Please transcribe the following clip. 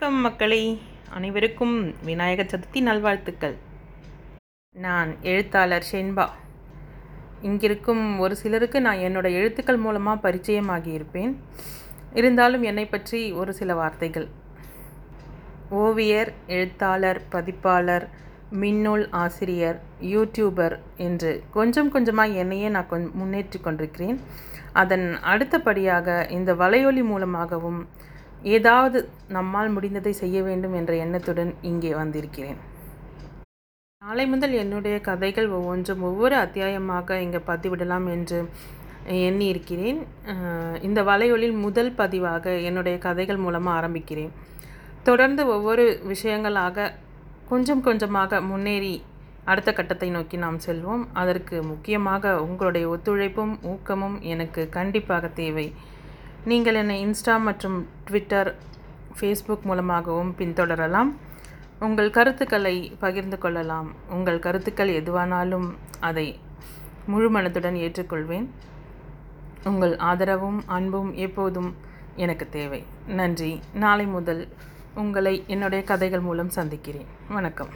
வணக்கம் மக்களே. அனைவருக்கும் விநாயகர் சதுர்த்தி நல்வாழ்த்துக்கள். நான் எழுத்தாளர் ஷென்பா. இங்கிருக்கும் ஒரு சிலருக்கு நான் என்னோட எழுத்துக்கள் மூலமாக பரிச்சயமாகி இருப்பேன். இருந்தாலும் என்னை பற்றி ஒரு சில வார்த்தைகள். ஓவியர் எழுத்தாளர் பதிப்பாளர் மின்னூல் ஆசிரியர் யூடியூபர் என்று கொஞ்சம் கொஞ்சமாக என்னையே நான் கொஞ் முன்னேற்றி கொண்டிருக்கிறேன். அதன் அடுத்தபடியாக இந்த வலையொலி மூலமாகவும் ஏதாவது நம்மால் முடிந்ததை செய்ய வேண்டும் என்ற எண்ணத்துடன் இங்கே வந்திருக்கிறேன். நாளை முதல் என்னுடைய கதைகள் ஒவ்வொன்றும் ஒவ்வொரு அத்தியாயமாக இங்கே பதிவிடலாம் என்று எண்ணி இருக்கிறேன் இந்த வலையொலில் முதல் பதிவாக என்னுடைய கதைகள் மூலமாக ஆரம்பிக்கிறேன். தொடர்ந்து ஒவ்வொரு விஷயங்களாக கொஞ்சம் கொஞ்சமாக முன்னேறி அடுத்த கட்டத்தை நோக்கி நாம் செல்வோம். அதற்கு முக்கியமாக உங்களுடைய ஒத்துழைப்பும் ஊக்கமும் எனக்கு கண்டிப்பாக தேவை. நீங்கள் என்னை இன்ஸ்டா மற்றும் ட்விட்டர் ஃபேஸ்புக் மூலமாகவும் பின்தொடரலாம். உங்கள் கருத்துக்களை பகிர்ந்து கொள்ளலாம். உங்கள் கருத்துக்கள் எதுவானாலும் அதை முழு மனதுடன் ஏற்றுக்கொள்வேன். உங்கள் ஆதரவும் அன்பும் எப்போதும் எனக்கு தேவை. நன்றி. நாளை முதல் உங்களை என்னுடைய கதைகள் மூலம் சந்திக்கிறேன். வணக்கம்.